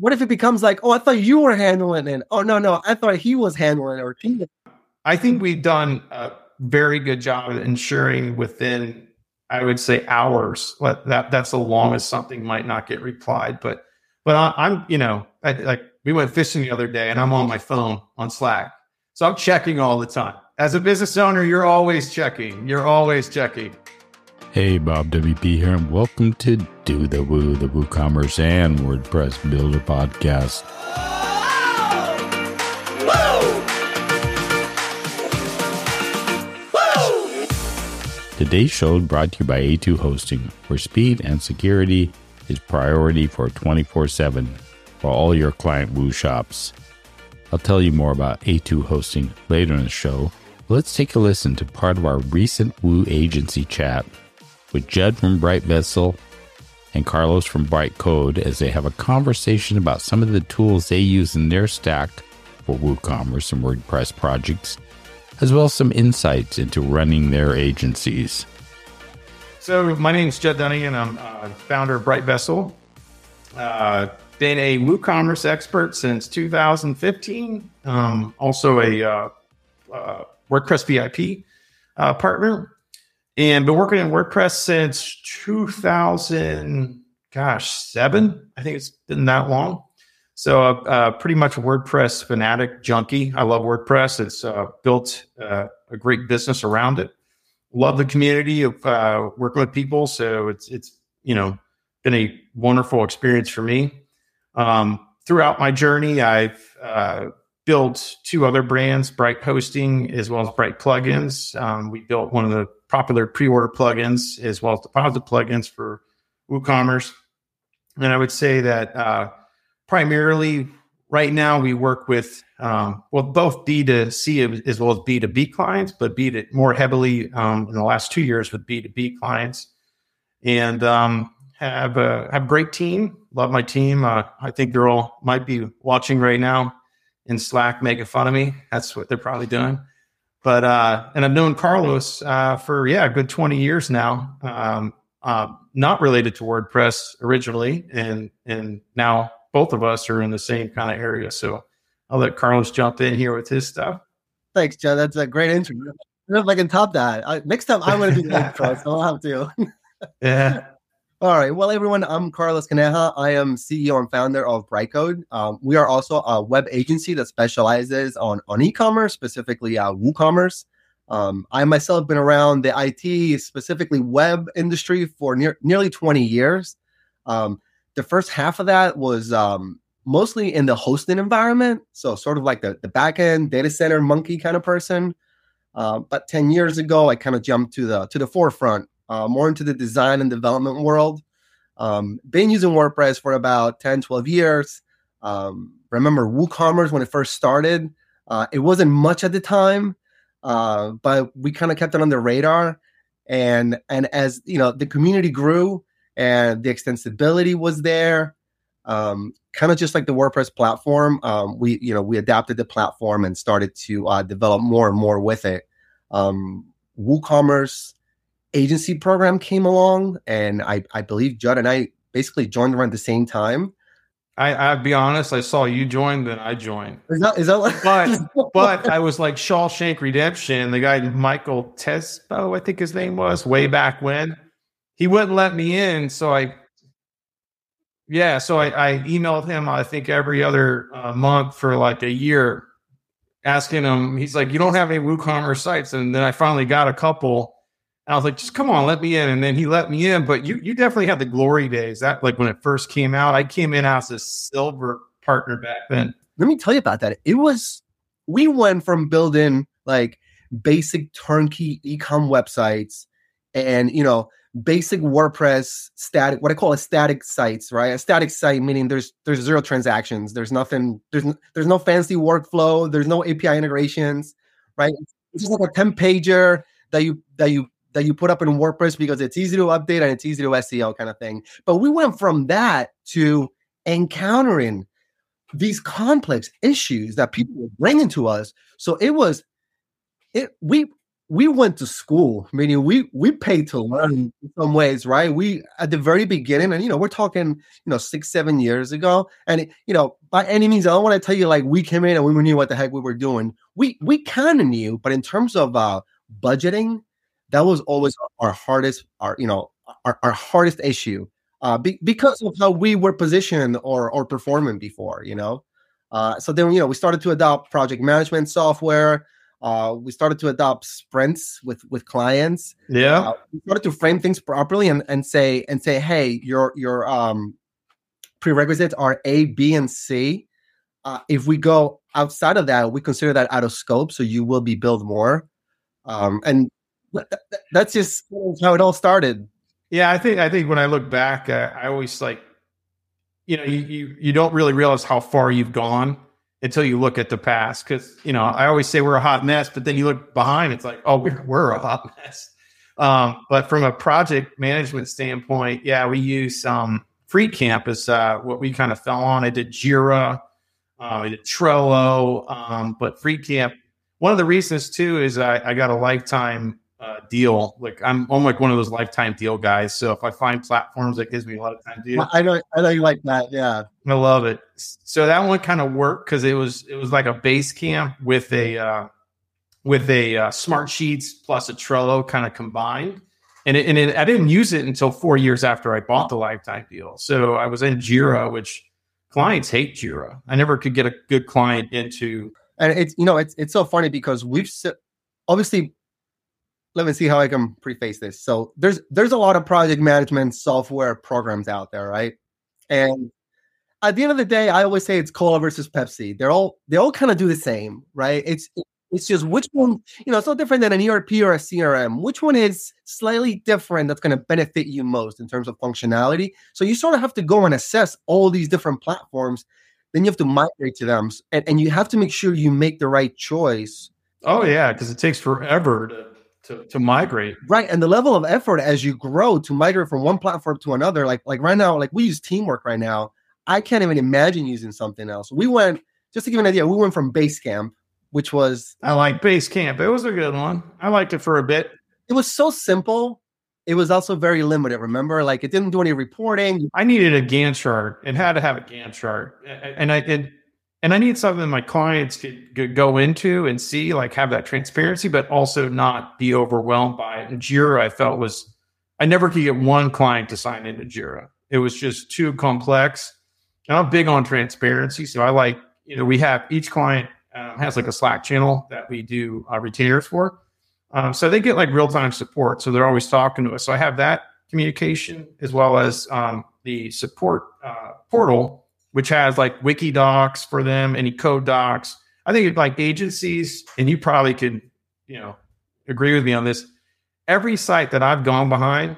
what if it becomes like, oh, I thought you were handling it. Oh no, no, I thought he was handling it or I think we've done a very good job of ensuring within, I would say, hours. That that's the longest something might not get replied. But but I, am you know, I, like we went fishing the other day, and I'm on my phone on Slack, so I'm checking all the time. As a business owner, you're always checking. You're always checking. Hey, Bob WP here, and welcome to Do the Woo, the WooCommerce and WordPress Builder podcast. Woo Today's show is brought to you by A2 Hosting, where speed and security is priority for 24 7 for all your client Woo shops. I'll tell you more about A2 Hosting later in the show. Let's take a listen to part of our recent Woo agency chat with Judd from Bright Vessel and Carlos from Britecode as they have a conversation about some of the tools they use in their stack for WooCommerce and WordPress projects as well as some insights into running their agencies. So, my name is Judd Dunagan. I'm uh, founder of Bright Vessel. Uh, been a WooCommerce expert since 2015. Um, also a uh, uh WordPress VIP uh, partner, and been working in WordPress since 2000. Gosh, seven. I think it's been that long. So, uh, uh, pretty much a WordPress fanatic junkie. I love WordPress. It's uh, built uh, a great business around it. Love the community of uh, working with people. So it's it's you know been a wonderful experience for me. Um, throughout my journey, I've uh, built two other brands, Bright Posting as well as Bright Plugins. Um, we built one of the popular pre-order plugins as well as deposit plugins for WooCommerce. And I would say that primarily right now we work with um, well both b2c as well as b2b clients but b to more heavily um, in the last two years with b2b clients. And um, have a have great team. Love my team. Uh, i think they're all might be watching right now in slack making fun of me that's what they're probably doing but uh, and i've known carlos uh, for yeah a good 20 years now um, uh, not related to wordpress originally and and now both of us are in the same kind of area. So I'll let Carlos jump in here with his stuff. Thanks, Joe. That's a great intro. I don't know if I can top that. I, next time I'm going to be the intro, so I'll have to. yeah. All right. Well, everyone, I'm Carlos Caneja. I am CEO and founder of Britecode. Um, we are also a web agency that specializes on, on e-commerce, specifically uh, WooCommerce. Um, I myself have been around the IT, specifically web industry, for near, nearly 20 years. Um, the first half of that was um, mostly in the hosting environment. So sort of like the, the backend data center monkey kind of person. Uh, but 10 years ago, I kind of jumped to the to the forefront, uh, more into the design and development world. Um, been using WordPress for about 10, 12 years. Um, remember WooCommerce when it first started. Uh, it wasn't much at the time, uh, but we kind of kept it on the radar. And and as you know, the community grew, and the extensibility was there. Um, kind of just like the WordPress platform, um, we you know we adapted the platform and started to uh, develop more and more with it. Um, WooCommerce agency program came along, and I I believe Judd and I basically joined around the same time. I, I'll be honest. I saw you join, then I joined. Is that is that? What, but but I was like Shawshank Redemption. The guy Michael Tesbo, I think his name was, way back when he wouldn't let me in. So I, yeah, so I, I emailed him, I think every other uh, month for like a year, asking him, he's like, you don't have any WooCommerce sites. And then I finally got a couple. I was like, just come on, let me in. And then he let me in. But you, you definitely had the glory days. That like when it first came out, I came in as a silver partner back then. Let me tell you about that. It was, we went from building like basic turnkey ecom websites and, you know, basic WordPress static, what I call a static sites, right? A static site meaning there's there's zero transactions, there's nothing, there's there's no fancy workflow, there's no API integrations, right? It's just like a 10 pager that you that you that you put up in WordPress because it's easy to update and it's easy to SEO kind of thing. But we went from that to encountering these complex issues that people were bringing to us. So it was it we we went to school, meaning we we paid to learn in some ways, right? We at the very beginning, and you know, we're talking, you know, six, seven years ago. And you know, by any means, I don't want to tell you like we came in and we knew what the heck we were doing. We we kind of knew, but in terms of uh budgeting, that was always our hardest, our you know, our, our hardest issue. Uh, be, because of how we were positioned or or performing before, you know. Uh, so then, you know, we started to adopt project management software. Uh, we started to adopt sprints with with clients. Yeah, uh, we started to frame things properly and, and say and say, hey, your your um, prerequisites are A, B, and C. Uh, if we go outside of that, we consider that out of scope, so you will be billed more. Um, and that's just how it all started. Yeah, I think I think when I look back, uh, I always like, you know, you, you you don't really realize how far you've gone until you look at the past. Because you know, I always say we're a hot mess, but then you look behind, it's like, oh, we're we're a hot mess. Um, but from a project management standpoint, yeah, we use um, Freedcamp as uh, what we kind of fell on. I did Jira, uh, I did Trello, um, but Freedcamp. One of the reasons too is I, I got a lifetime uh, deal. Like I'm, I'm like one of those lifetime deal guys. So if I find platforms that gives me a lot of time deal, I know, I know you like that. Yeah, I love it. So that one kind of worked because it was it was like a Basecamp with a uh, with a uh, smart sheets plus a Trello kind of combined. And, it, and it, I didn't use it until four years after I bought the lifetime deal. So I was in Jira, which clients hate Jira. I never could get a good client into. And it's you know it's it's so funny because we've obviously let me see how I can preface this. So there's there's a lot of project management software programs out there, right? And at the end of the day, I always say it's cola versus Pepsi. They're all they all kind of do the same, right? It's it's just which one, you know, it's no different than an ERP or a CRM. Which one is slightly different that's going to benefit you most in terms of functionality? So you sort of have to go and assess all these different platforms. Then you have to migrate to them, and, and you have to make sure you make the right choice. Oh yeah, because it takes forever to to, to migrate. Right. And the level of effort as you grow to migrate from one platform to another, like like right now, like we use teamwork right now. I can't even imagine using something else. We went just to give you an idea, we went from Basecamp, which was I like Basecamp. It was a good one. I liked it for a bit. It was so simple. It was also very limited. Remember, like it didn't do any reporting. I needed a Gantt chart. It had to have a Gantt chart, and I did and I need something my clients could, go into and see, like have that transparency, but also not be overwhelmed by it. And Jira, I felt was, I never could get one client to sign into Jira. It was just too complex. And I'm big on transparency. So I like, you know, we have each client um, has like a Slack channel that we do uh, retainers for. Um, so they get like real time support. So they're always talking to us. So I have that communication as well as um, the support uh, portal which has like wiki docs for them, any code docs. I think like agencies, and you probably could, you know, agree with me on this. Every site that I've gone behind,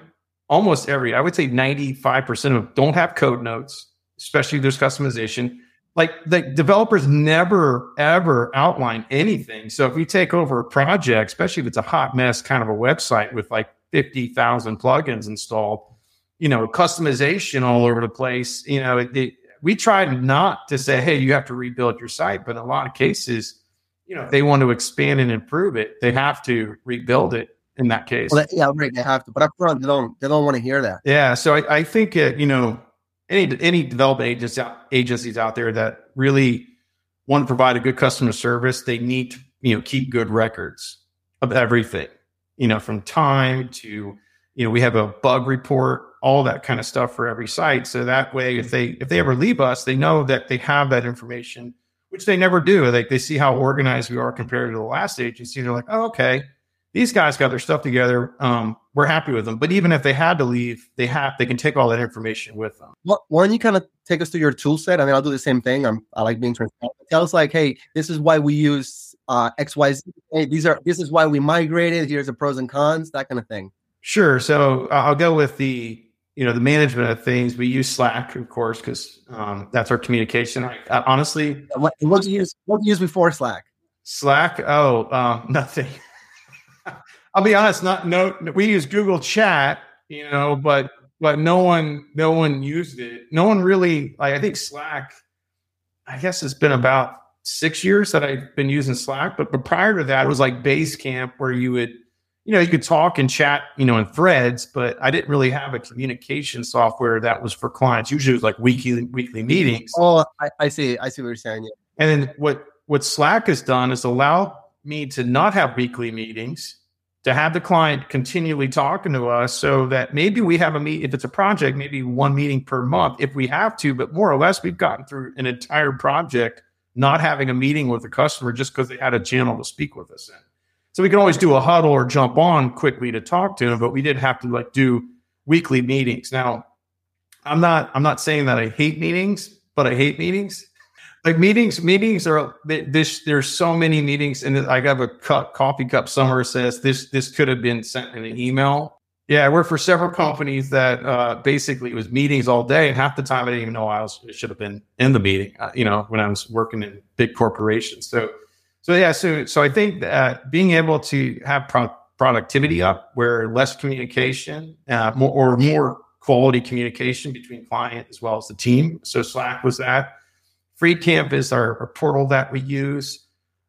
almost every, I would say 95% of don't have code notes, especially if there's customization. Like the developers never ever outline anything. So if you take over a project, especially if it's a hot mess kind of a website with like 50,000 plugins installed, you know, customization all over the place, you know, it, it we try not to say, hey, you have to rebuild your site, but in a lot of cases, you know, if they want to expand and improve it, they have to rebuild it in that case. Well, yeah, right. They have to, but up front, they don't. They don't want to hear that. Yeah. So I, I think uh, you know any any development agents agencies out there that really want to provide a good customer service, they need to you know keep good records of everything. You know, from time to you know, we have a bug report all that kind of stuff for every site. So that way, if they if they ever leave us, they know that they have that information, which they never do. Like they see how organized we are compared to the last agency. They're like, oh, okay, these guys got their stuff together. Um, we're happy with them. But even if they had to leave, they have they can take all that information with them. Well, why don't you kind of take us through your tool set? I mean, I'll do the same thing. I'm I like being transparent. Tell us like, hey, this is why we use uh, X Y Z. Hey, these are this is why we migrated. Here's the pros and cons, that kind of thing. Sure. So uh, I'll go with the you know the management of things we use slack of course because um, that's our communication. I, I, honestly what, what do you use what do you use before slack? Slack? Oh uh, nothing. I'll be honest not no we use google chat you know but but no one no one used it. No one really like i think slack i guess it's been about six years that i've been using slack but, but prior to that it was like basecamp where you would you know, you could talk and chat, you know, in threads, but I didn't really have a communication software that was for clients. Usually it was like weekly weekly meetings. Oh, I, I see. I see what you're saying. Yeah. And then what what Slack has done is allow me to not have weekly meetings, to have the client continually talking to us so that maybe we have a meet if it's a project, maybe one meeting per month if we have to, but more or less we've gotten through an entire project not having a meeting with the customer just because they had a channel to speak with us in. So we can always do a huddle or jump on quickly to talk to them, but we did have to like do weekly meetings. Now, I'm not I'm not saying that I hate meetings, but I hate meetings. Like meetings, meetings are this. There's so many meetings, and I have a cup, coffee cup somewhere says this. This could have been sent in an email. Yeah, I worked for several companies that uh, basically it was meetings all day, and half the time I didn't even know I was should have been in the meeting. Uh, you know, when I was working in big corporations. So so yeah, so so I think that being able to have pro- productivity up, where less communication, uh, more or more quality communication between client as well as the team. So Slack was that. Freedcamp is our, our portal that we use.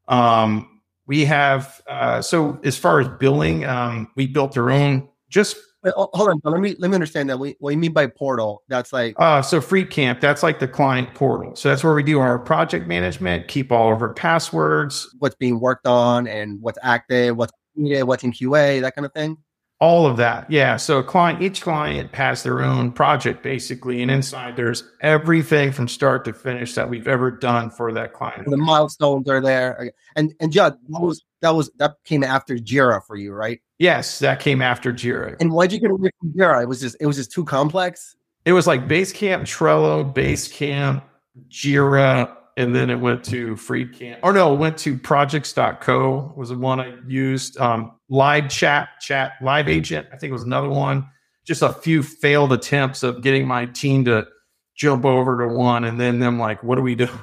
Um, we have uh, so as far as billing, um, we built our own just Wait, hold on. Let me let me understand that. What, you mean by portal? That's like uh, so Freedcamp. That's like the client portal. So that's where we do our project management, keep all of our passwords, what's being worked on, and what's active, what's needed, what's in QA, that kind of thing. All of that, yeah. So a client, each client has their own project basically, and inside there's everything from start to finish that we've ever done for that client. The milestones are there, and and Judd, that was that was that came after Jira for you, right? Yes, that came after Jira. And why'd you get away from Jira? It was just it was just too complex. It was like Basecamp, Trello, Basecamp, Jira, and then it went to Freedcamp. Or no, it went to projects.co was the one I used. Um, live chat, chat, live agent, I think it was another one. Just a few failed attempts of getting my team to jump over to one and then them like, what do we do?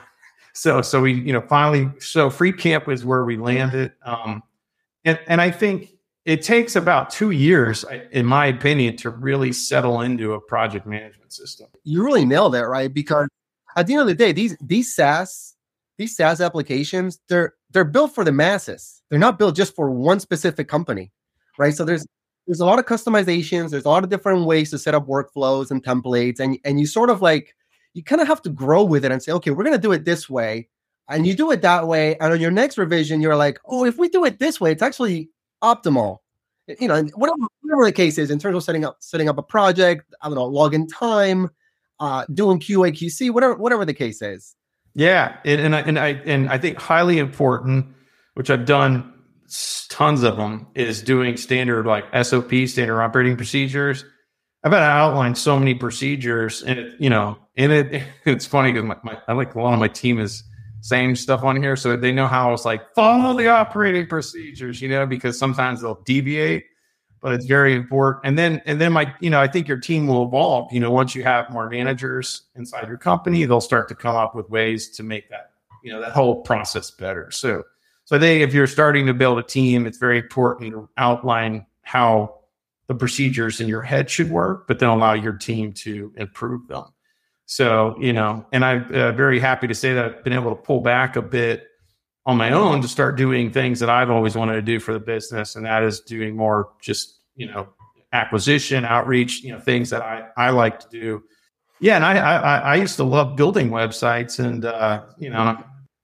So so we, you know, finally so Freedcamp is where we landed. Um and and I think it takes about two years, in my opinion, to really settle into a project management system. You really nailed that, right? Because at the end of the day, these these SaaS these SaaS applications they're they're built for the masses. They're not built just for one specific company, right? So there's there's a lot of customizations. There's a lot of different ways to set up workflows and templates, and and you sort of like you kind of have to grow with it and say, okay, we're gonna do it this way, and you do it that way, and on your next revision, you're like, oh, if we do it this way, it's actually optimal. You know, whatever, whatever the case is in terms of setting up setting up a project, I don't know, login time, uh, doing QA QC, whatever whatever the case is. Yeah, and, and I and I and I think highly important, which I've done tons of them, is doing standard like SOP, standard operating procedures. I've had to outline so many procedures, and it, you know, and it it's funny because my, my I like a lot of my team is same stuff on here. So they know how it's like follow the operating procedures, you know, because sometimes they'll deviate, but it's very important. And then, and then my, you know, I think your team will evolve. You know, once you have more managers inside your company, they'll start to come up with ways to make that, you know, that whole process better. So, so I think if you're starting to build a team, it's very important to outline how the procedures in your head should work, but then allow your team to improve them. So, you know, and I'm uh, very happy to say that I've been able to pull back a bit on my own to start doing things that I've always wanted to do for the business. And that is doing more just, you know, acquisition, outreach, you know, things that I, I like to do. Yeah. And I, I, I used to love building websites and, uh, you know,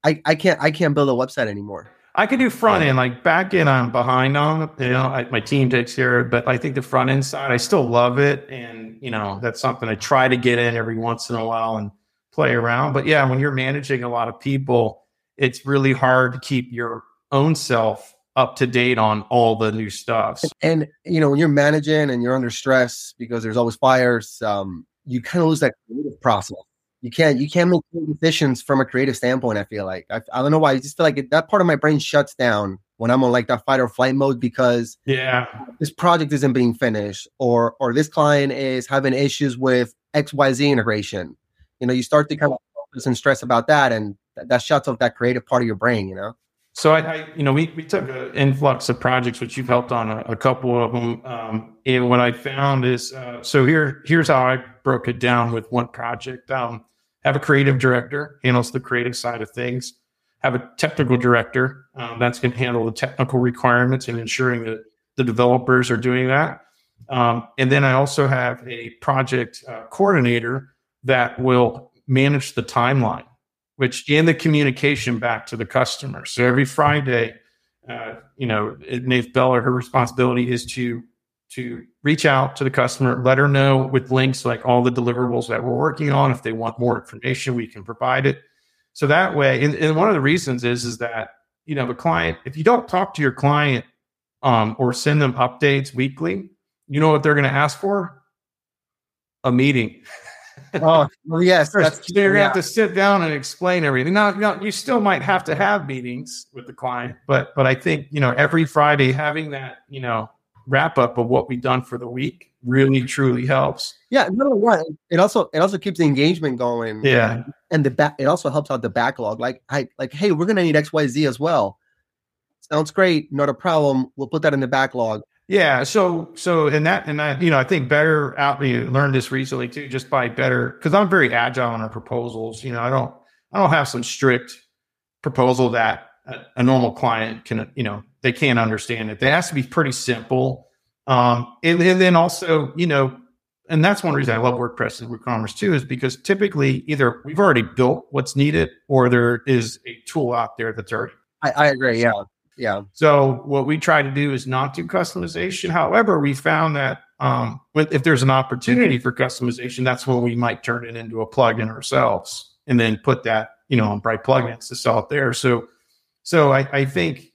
I, I can't, I can't build a website anymore. I could do front end, like back end, I'm behind on. You know, I, my team takes care of it, but I think the front end side, I still love it, and you know, that's something I try to get in every once in a while and play around. But yeah, when you're managing a lot of people, it's really hard to keep your own self up to date on all the new stuff. And you know, when you're managing and you're under stress because there's always fires, um, you kind of lose that creative process you can't you can't make decisions from a creative standpoint. I feel like I, I don't know why. I just feel like it, that part of my brain shuts down when I'm on like that fight or flight mode because yeah, this project isn't being finished or or this client is having issues with X Y Z integration. You know, you start to kind of focus and stress about that, and that, shuts off that creative part of your brain. You know. So I, I, you know, we, we took an influx of projects, which you've helped on a, a couple of them. Um, and what I found is, uh, so here, here's how I broke it down with one project. Um, have a creative director, handles the creative side of things. Have a technical director um, that's going to handle the technical requirements and ensuring that the developers are doing that. Um, and then I also have a project uh, coordinator that will manage the timeline, which and the communication back to the customer. So every Friday, uh, you know, Nate Beller, her responsibility is to to reach out to the customer, let her know with links like all the deliverables that we're working on. If they want more information, we can provide it. So that way, and, and one of the reasons is is that you know the client, if you don't talk to your client um, or send them updates weekly, you know what they're going to ask for? A meeting. oh, well, yes. so you're going to have to sit down and explain everything. Now, now, you still might have to have meetings with the client, but but I think you know every Friday having that you know wrap up of what we've done for the week really truly helps. Yeah, number one, it also it also keeps the engagement going. Yeah, and the back it also helps out the backlog. Like I like, hey, we're gonna need X Y Z as well. Sounds great, not a problem. We'll put that in the backlog. Yeah. So, so, and that, and I, you know, I think better out, you learned this recently too, just by better, cause I'm very agile on our proposals. You know, I don't, I don't have some strict proposal that a, a normal client can, you know, they can't understand it. They has to be pretty simple. Um, and, and then also, you know, and that's one reason I love WordPress and WooCommerce too, is because typically either we've already built what's needed or there is a tool out there that's already. I, I agree. Yeah. Yeah. So what we try to do is not do customization. However, we found that um, if there's an opportunity for customization, that's when we might turn it into a plugin ourselves and then put that, you know, on Bright plugins to sell it there. So, so I, I think,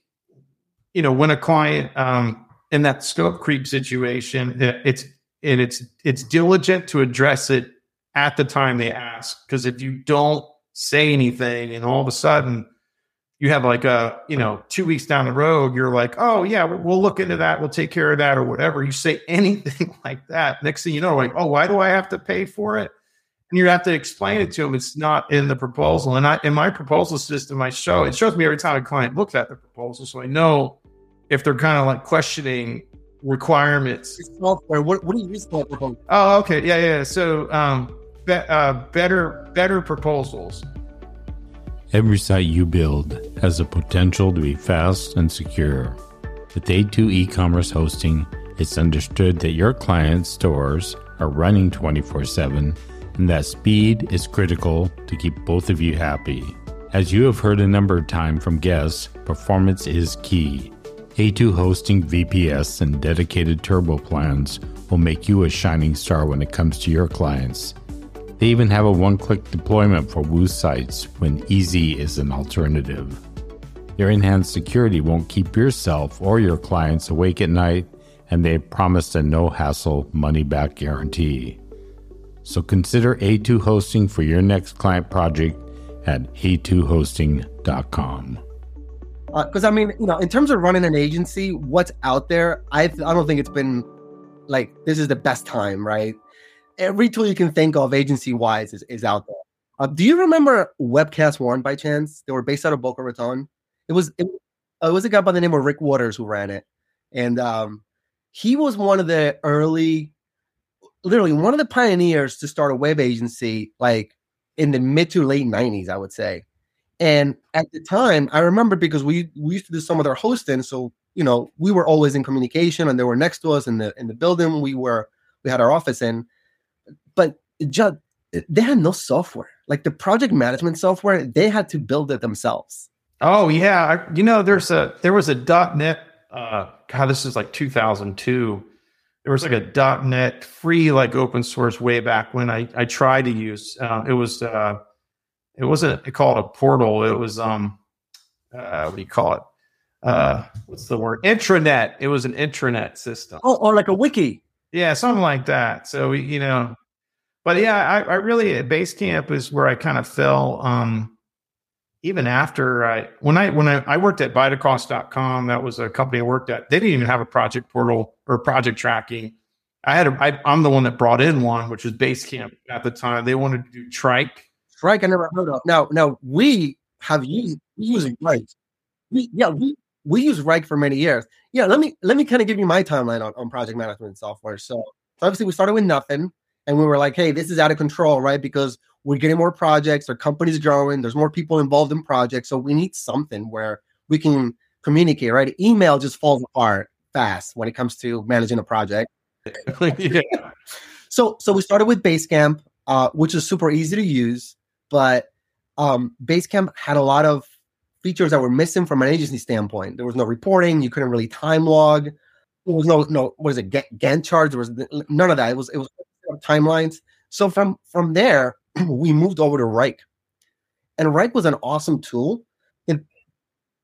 you know, when a client um, in that scope creep situation, it's and it's it's diligent to address it at the time they ask. Because if you don't say anything and all of a sudden you have like a you know two weeks down the road you're like oh yeah we'll look into that we'll take care of that or whatever. You say anything like that next thing you know like oh why do i have to pay for it? And you have to explain it to them it's not in the proposal. And i in my proposal system i show it shows me every time a client looks at the proposal so i know if they're kind of like questioning requirements. Software what, what do you use for proposal? Oh okay. Yeah yeah. So um be, uh, better better proposals Every site you build has the potential to be fast and secure. With A2 e-commerce hosting, it's understood that your clients' stores are running 24/7 and that speed is critical to keep both of you happy. As you have heard a number of times from guests, performance is key. A2 hosting VPS and dedicated turbo plans will make you a shining star when it comes to your clients. They even have a one click deployment for Woo sites when easy is an alternative. Their enhanced security won't keep yourself or your clients awake at night, and they promise a no hassle money back guarantee. So consider A2 hosting for your next client project at a2hosting.com. Because uh, I mean, you know, in terms of running an agency, what's out there, I I don't think it's been like this is the best time, right? Every tool you can think of agency wise is, is out there. Uh, do you remember Webcast One by chance? They were based out of Boca Raton. It was it, uh, it was a guy by the name of Rick Waters who ran it, and um, he was one of the early, literally one of the pioneers to start a web agency, like in the mid to late '90s, I would say. And at the time, I remember because we we used to do some of their hosting, so you know we were always in communication, and they were next to us in the in the building we were we had our office in but just they had no software. Like the project management software, they had to build it themselves. Oh yeah, I, you know, there's a there was a .NET. Uh, God, this is like 2002. There was like a .NET free like open source way back when I I tried to use. Uh, it was uh, it wasn't called a portal. It was um, uh, what do you call it? Uh, what's the word? Intranet. It was an intranet system. Oh, or like a wiki. Yeah, something like that. So you know, but yeah, I, I really Basecamp is where I kind of fell. Um, even after I when I when I, I worked at Vitacost.com, that was a company I worked at. They didn't even have a project portal or project tracking. I had a, I, I'm the one that brought in one, which was Basecamp at the time. They wanted to do Trike. Trike, I never heard of. Now, now we have used using Wrike. We, yeah, we we use Wrike for many years. Yeah, let me let me kind of give you my timeline on, on project management software. So, so obviously we started with nothing and we were like, hey, this is out of control, right? Because we're getting more projects, our company's growing, there's more people involved in projects. So we need something where we can communicate, right? Email just falls apart fast when it comes to managing a project. yeah. So so we started with Basecamp, uh, which is super easy to use, but um, Basecamp had a lot of features that were missing from an agency standpoint. There was no reporting. You couldn't really time log. There was no no what is it Gantt charts? There was none of that. It was it was timelines. So from from there, we moved over to Wrike, and Wrike was an awesome tool. And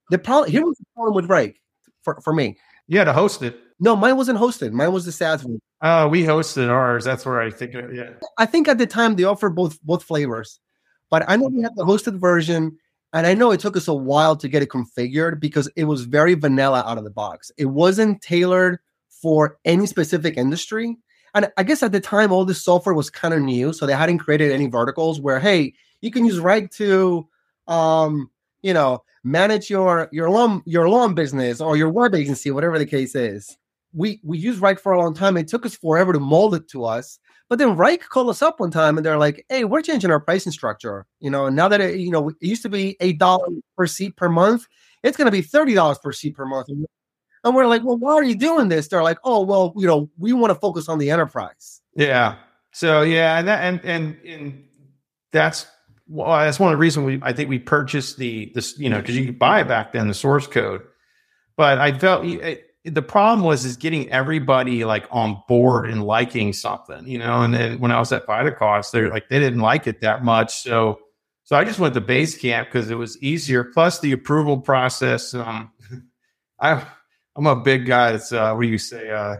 the problem here was the problem with Wrike for, for me. Yeah, to host it. No, mine wasn't hosted. Mine was the SaaS one. Uh, we hosted ours. That's where I think. Yeah. I think at the time they offered both both flavors, but I know we had the hosted version, and I know it took us a while to get it configured because it was very vanilla out of the box. It wasn't tailored for any specific industry. And I guess at the time, all this software was kind of new, so they hadn't created any verticals where, hey, you can use Wrike to, um, you know, manage your your lawn your lawn business or your web agency, whatever the case is. We we used Wrike for a long time. It took us forever to mold it to us. But then Wrike called us up one time and they're like, "Hey, we're changing our pricing structure. You know, now that it, you know, it used to be eight dollars per seat per month, it's going to be thirty dollars per seat per month." And we're like, "Well, why are you doing this?" They're like, "Oh, well, you know, we want to focus on the enterprise." Yeah. So yeah, and that and and and that's well, uh, that's one of the reasons we I think we purchased the this you know because you could buy it back then the source code, but I felt it, the problem was is getting everybody like on board and liking something, you know. And then when I was at Vitacost, they're like they didn't like it that much, so so I just went to base camp because it was easier. Plus the approval process. Um, I I'm a big guy. That's uh, what do you say? Uh,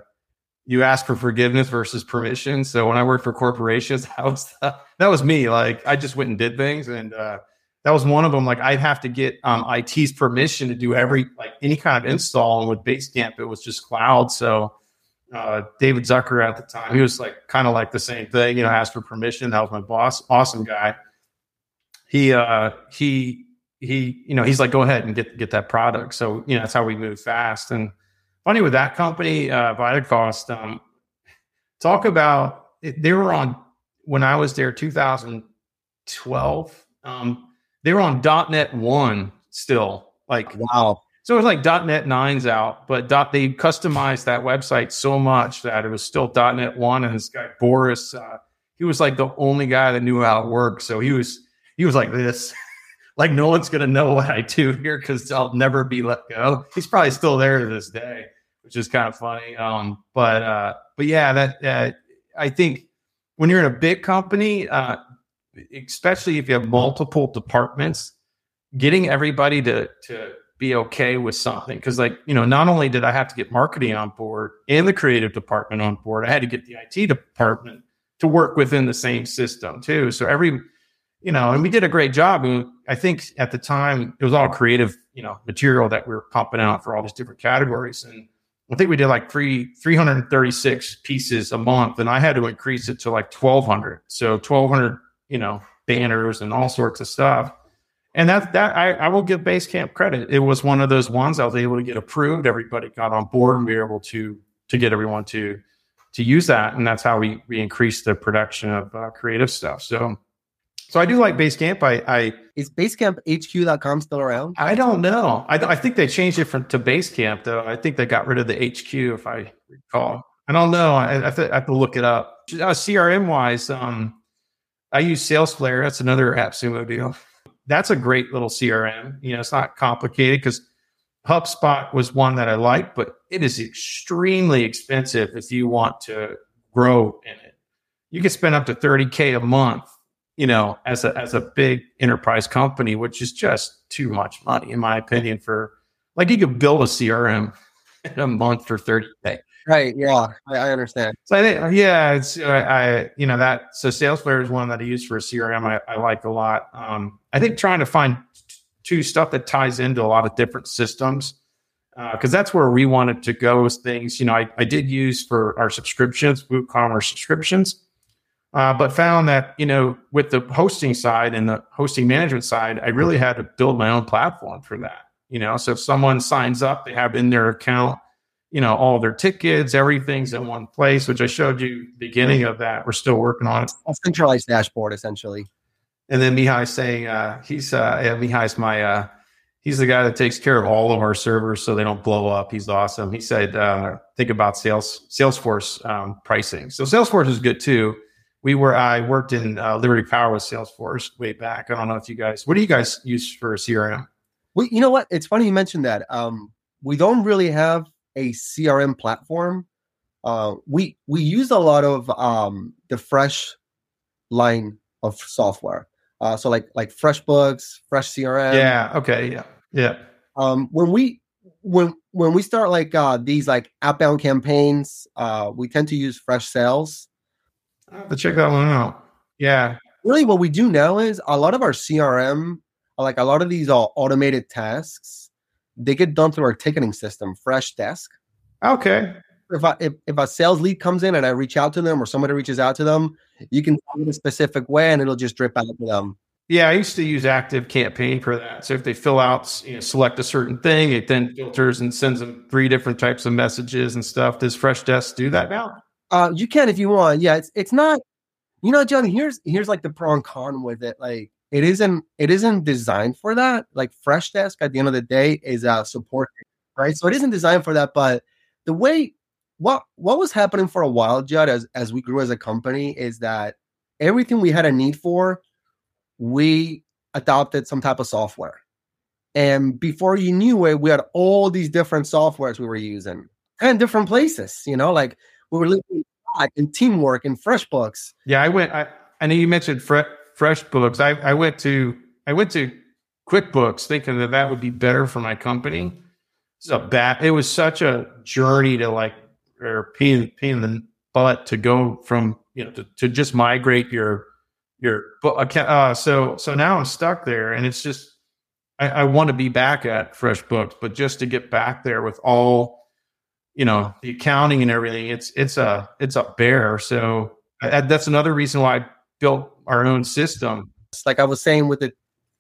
you ask for forgiveness versus permission. So when I worked for corporations, that was that was me. Like I just went and did things, and uh, that was one of them. Like I'd have to get um, IT's permission to do every like any kind of install. And with Basecamp, it was just cloud. So uh, David Zucker at the time, he was like kind of like the same thing. You know, asked for permission. That was my boss, awesome guy. He uh, he he, you know, he's like, go ahead and get get that product. So you know, that's how we move fast. And funny with that company, uh, Vitacost, um, talk about they were on when I was there, 2012. Um, they were on .NET one still, like wow. So it was like .NET 9's out, but dot, they customized that website so much that it was still .NET one. And this guy Boris, uh, he was like the only guy that knew how it worked. So he was he was like this. like no one's gonna know what I do here because I'll never be let go. He's probably still there to this day, which is kind of funny. Um, but uh, but yeah, that uh, I think when you're in a big company, uh, especially if you have multiple departments, getting everybody to to be okay with something. Because like you know not only did i have to get marketing on board and the creative department on board i had to get the it department to work within the same system too. So every you know and we did a great job. And i think at the time it was all creative you know material that we were pumping out for all these different categories. And i think we did like three 336 pieces a month and i had to increase it to like 1200 so 1200 you know banners and all sorts of stuff and that that I, I will give Basecamp credit. It was one of those ones I was able to get approved. Everybody got on board, and we were able to to get everyone to to use that, and that's how we we increased the production of uh, creative stuff. So, so I do like Basecamp. I, I is BasecampHQ.com still around? I don't know. I, I think they changed it from to Basecamp though. I think they got rid of the HQ, if I recall. I don't know. I, I, th- I have to look it up. Uh, CRM wise, um, I use SalesFlare. That's another AppSumo deal that's a great little CRM. You know, it's not complicated because HubSpot was one that I liked, but it is extremely expensive if you want to grow in it. You can spend up to 30K a month, you know, as a as a big enterprise company, which is just too much money, in my opinion, for like you could build a CRM in a month for 30K. Right. Yeah, I, I, understand. So I think, yeah, it's I, I, you know that so SalesFlare is one that I use for a CRM. I, I like a lot. Um, I think trying to find two stuff that ties into a lot of different systems because uh, that's where we wanted to go with things. You know, I, I did use for our subscriptions, WooCommerce subscriptions, uh, but found that you know with the hosting side and the hosting management side, I really had to build my own platform for that. You know, so if someone signs up, they have in their account you know, all their tickets, everything's in one place, which I showed you beginning of that. We're still working on it. A centralized dashboard, essentially. And then Mihai saying, uh, he's, uh, yeah, Mihai's my, uh, he's the guy that takes care of all of our servers so they don't blow up. He's awesome. He said, uh, think about sales, Salesforce um, pricing. So Salesforce is good too. We were, I worked in uh, Liberty Power with Salesforce way back. I don't know if you guys, what do you guys use for CRM? We, you know what? It's funny you mentioned that. Um, we don't really have a CRM platform. Uh, we we use a lot of um, the fresh line of software. Uh, so like like FreshBooks, Fresh CRM. Yeah. Okay. Yeah. Yeah. Um, when we when when we start like uh, these like outbound campaigns, uh, we tend to use Freshsales. I have to check that one out. Yeah. Really, what we do now is a lot of our CRM, like a lot of these are automated tasks, they get done through our ticketing system, Freshdesk. Okay. If, I, if if a sales lead comes in and I reach out to them or somebody reaches out to them, you can tell it a specific way and it'll just drip out to them. Yeah, I used to use Active Campaign for that. So if they fill out, you know, select a certain thing, it then filters and sends them three different types of messages and stuff. Does Freshdesk do that now? Uh, you can if you want. Yeah, it's it's not. You know, John. Here's here's like the pro and con with it. Like it isn't it isn't designed for that. Like Freshdesk at the end of the day is uh support, right? So it isn't designed for that. But the way what what was happening for a while, Judd, as as we grew as a company, is that everything we had a need for, we adopted some type of software. And before you knew it, we had all these different softwares we were using and different places, you know, like we were looking in teamwork and FreshBooks. Yeah, I went. I, I know you mentioned Fre- FreshBooks. I, I went to I went to QuickBooks thinking that that would be better for my company. It's a bad. It was such a journey to like or pain pain in the butt to go from you know to, to just migrate your your uh, so so now I'm stuck there, and it's just I, I want to be back at FreshBooks, but just to get back there with all you know the accounting and everything, it's it's a it's a bear. So I, that's another reason why I built our own system. It's like I was saying with the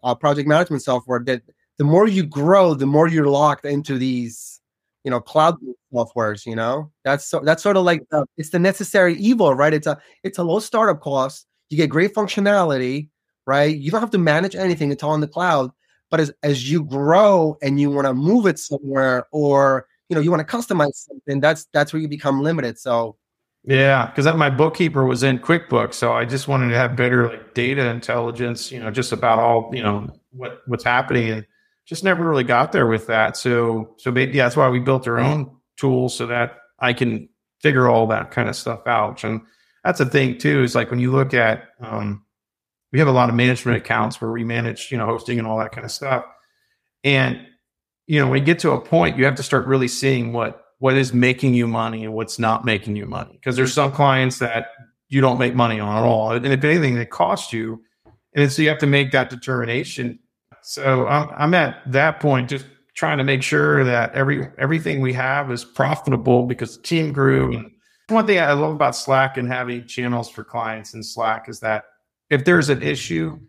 uh, project management software, that the more you grow, the more you're locked into these you know cloud softwares. You know that's so that's sort of like the, it's the necessary evil, right? It's a it's a low startup cost you get great functionality, right? You don't have to manage anything; it's all in the cloud. But as as you grow and you want to move it somewhere, or you know you want to customize something, that's that's where you become limited. So yeah, because my bookkeeper was in QuickBooks, so I just wanted to have better like data intelligence, you know, just about all you know what what's happening, and just never really got there with that. So so yeah, that's why we built our own tools so that I can figure all that kind of stuff out. And that's the thing too. Is like when you look at, um, we have a lot of management accounts where we manage, you know, hosting and all that kind of stuff. And you know, when you get to a point, you have to start really seeing what what is making you money and what's not making you money. Because there's some clients that you don't make money on at all, and if anything, they cost you. And so you have to make that determination. So I'm, I'm at that point, just trying to make sure that every everything we have is profitable because the team grew and one thing I love about Slack and having channels for clients in Slack is that if there's an issue,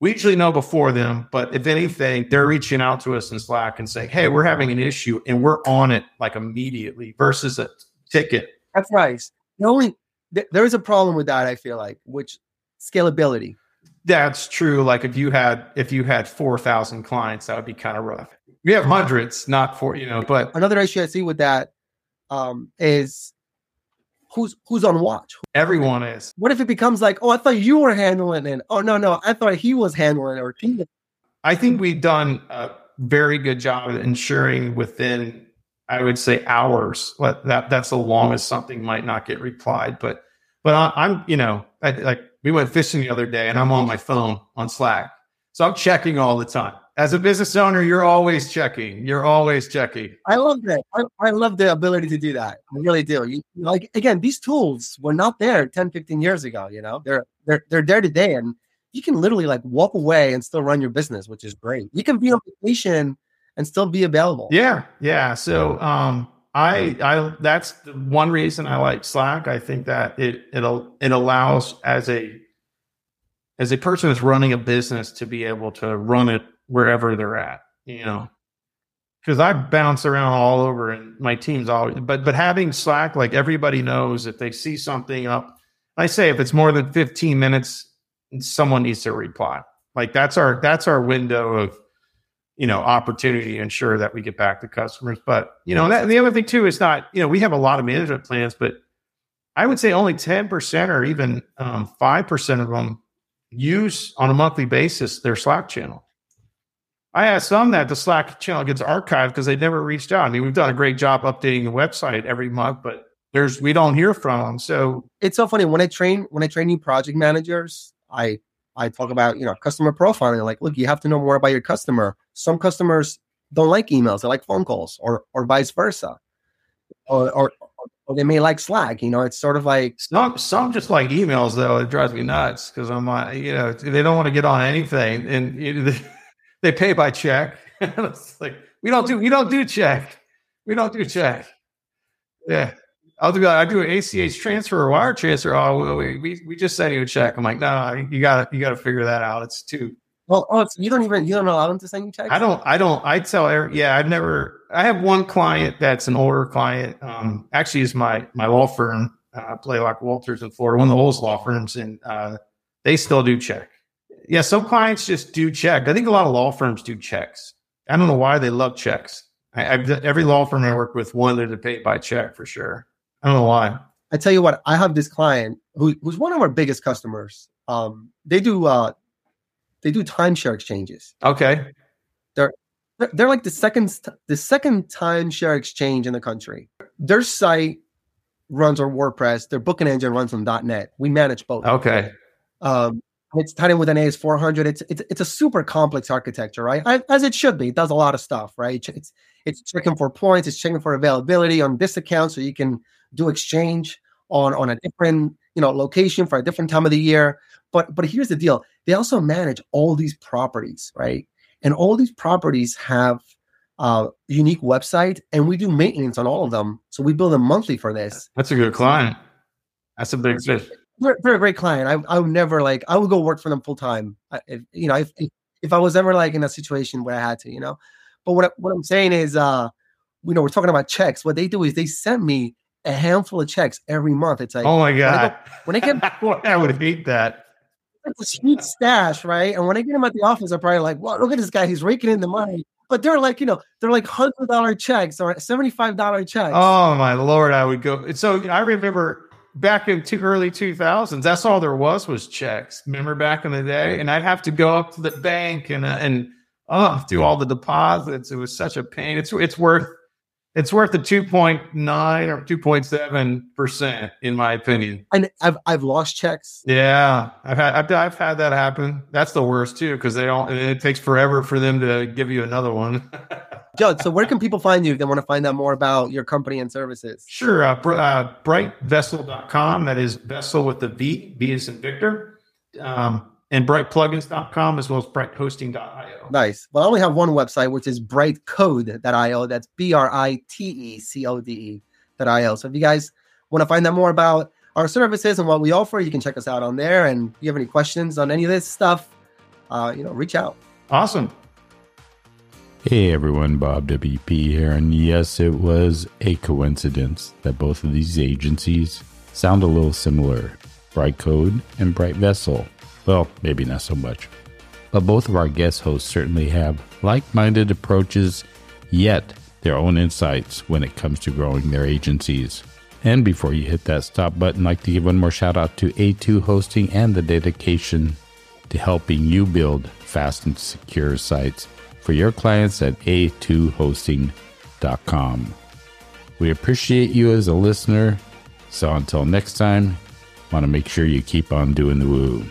we usually know before them, but if anything, they're reaching out to us in Slack and saying, Hey, we're having an issue and we're on it like immediately versus a ticket. That's nice. The only th- there is a problem with that, I feel like, which scalability. That's true. Like if you had if you had four thousand clients, that would be kind of rough. We have hundreds, not four, you know, but another issue I see with that um, is who's who's on watch? Everyone is. What if it becomes like, oh, I thought you were handling it. Oh no, no, I thought he was handling it or. I think we've done a very good job of ensuring within, I would say, hours. That that's the longest something might not get replied, but but I, am you know I, like we went fishing the other day and I'm on my phone on Slack, so I'm checking all the time as a business owner, you're always checking. You're always checking. I love that. I, I love the ability to do that. I really do. You, like again, these tools were not there 10, 15 years ago. You know, they're they're they're there today, and you can literally like walk away and still run your business, which is great. You can be on vacation and still be available. Yeah, yeah. So um, I I that's the one reason I like Slack. I think that it it'll it allows as a as a person that's running a business to be able to run it wherever they're at, you know. Because I bounce around all over and my team's always but but having Slack, like everybody knows if they see something up, I say if it's more than 15 minutes, someone needs to reply. Like that's our that's our window of you know, opportunity to ensure that we get back to customers. But, you know, that, the other thing too is not, you know, we have a lot of management plans, but I would say only 10% or even um, 5% of them use on a monthly basis their Slack channel. I have some that the Slack channel gets archived because they never reached out. I mean, we've done a great job updating the website every month, but there's we don't hear from them. So it's so funny when I train when I train new project managers, I I talk about you know customer profiling. Like, look, you have to know more about your customer. Some customers don't like emails; they like phone calls, or or vice versa, or or, or they may like Slack. You know, it's sort of like some some just like emails though. It drives me nuts because I'm like, you know, they don't want to get on anything, and they, pay by check. it's like we don't do we don't do check. We don't do check. Yeah. I'll do I do an ACH transfer or wire transfer. Oh, we, we, we just sent you a check. I'm like, no, you got you got to figure that out. It's too. Well, oh, you don't even you don't allow them to send you checks. I don't. I don't. I tell. Every, yeah, I've never. I have one client that's an older client. Um, actually, is my my law firm, uh, Blalock Walters in Florida, one of the oldest law firms, and uh, they still do check. Yeah, some clients just do check. I think a lot of law firms do checks. I don't know why they love checks. I, I've, every law firm I work with wanted to pay by check for sure. I don't know why. I tell you what, I have this client who, who's one of our biggest customers. Um, they do uh, they do timeshare exchanges. Okay. They're they're like the second the second timeshare exchange in the country. Their site runs on WordPress. Their booking engine runs on .NET. We manage both. Okay. Um, it's tied in with an AS400. It's it's it's a super complex architecture, right? As it should be. It does a lot of stuff, right? It's it's checking for points. It's checking for availability on this account, so you can do exchange on on a different you know location for a different time of the year. But but here's the deal: they also manage all these properties, right? And all these properties have uh, unique website, and we do maintenance on all of them. So we build them monthly for this. That's a good client. That's a big fish. They're, they're a great client. I I would never like I would go work for them full time. You know, if if I was ever like in a situation where I had to, you know. But what what I'm saying is, uh, you know, we're talking about checks. What they do is they send me a handful of checks every month. It's like, oh my god, when I, get, I would hate that. It's a huge stash, right? And when I get them at the office, I'm probably like, "Well, look at this guy; he's raking in the money." But they're like, you know, they're like hundred dollar checks or seventy five dollar checks. Oh my lord, I would go. So I remember back in two early two thousands, that's all there was was checks. Remember back in the day, and I'd have to go up to the bank and uh, and oh, do all the deposits. It was such a pain. It's it's worth it's worth the 2.9 or 2.7% in my opinion. And I've I've lost checks. Yeah. I've had I've, I've had that happen. That's the worst too because they don't it takes forever for them to give you another one. Judd, so where can people find you if they want to find out more about your company and services? Sure. Uh, uh, brightvessel.com. That is vessel with the V. V is in Victor. Um, and brightplugins.com as well as brighthosting.io. Nice. Well, I only have one website, which is britecode.io. That's B R I T E C O D E.io. So if you guys want to find out more about our services and what we offer, you can check us out on there. And if you have any questions on any of this stuff, uh, you know, reach out. Awesome. Hey everyone, Bob WP here. And yes, it was a coincidence that both of these agencies sound a little similar Britecode and Bright Vessel. Well, maybe not so much. But both of our guest hosts certainly have like minded approaches, yet their own insights when it comes to growing their agencies. And before you hit that stop button, I'd like to give one more shout out to A2 Hosting and the dedication to helping you build fast and secure sites for your clients at a2hosting.com. We appreciate you as a listener. So until next time, want to make sure you keep on doing the woo.